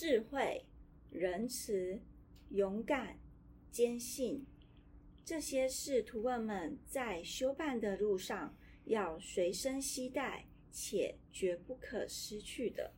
智慧仁慈勇敢坚信这些是徒儿们在修办的路上要随身携带且绝不可失去的。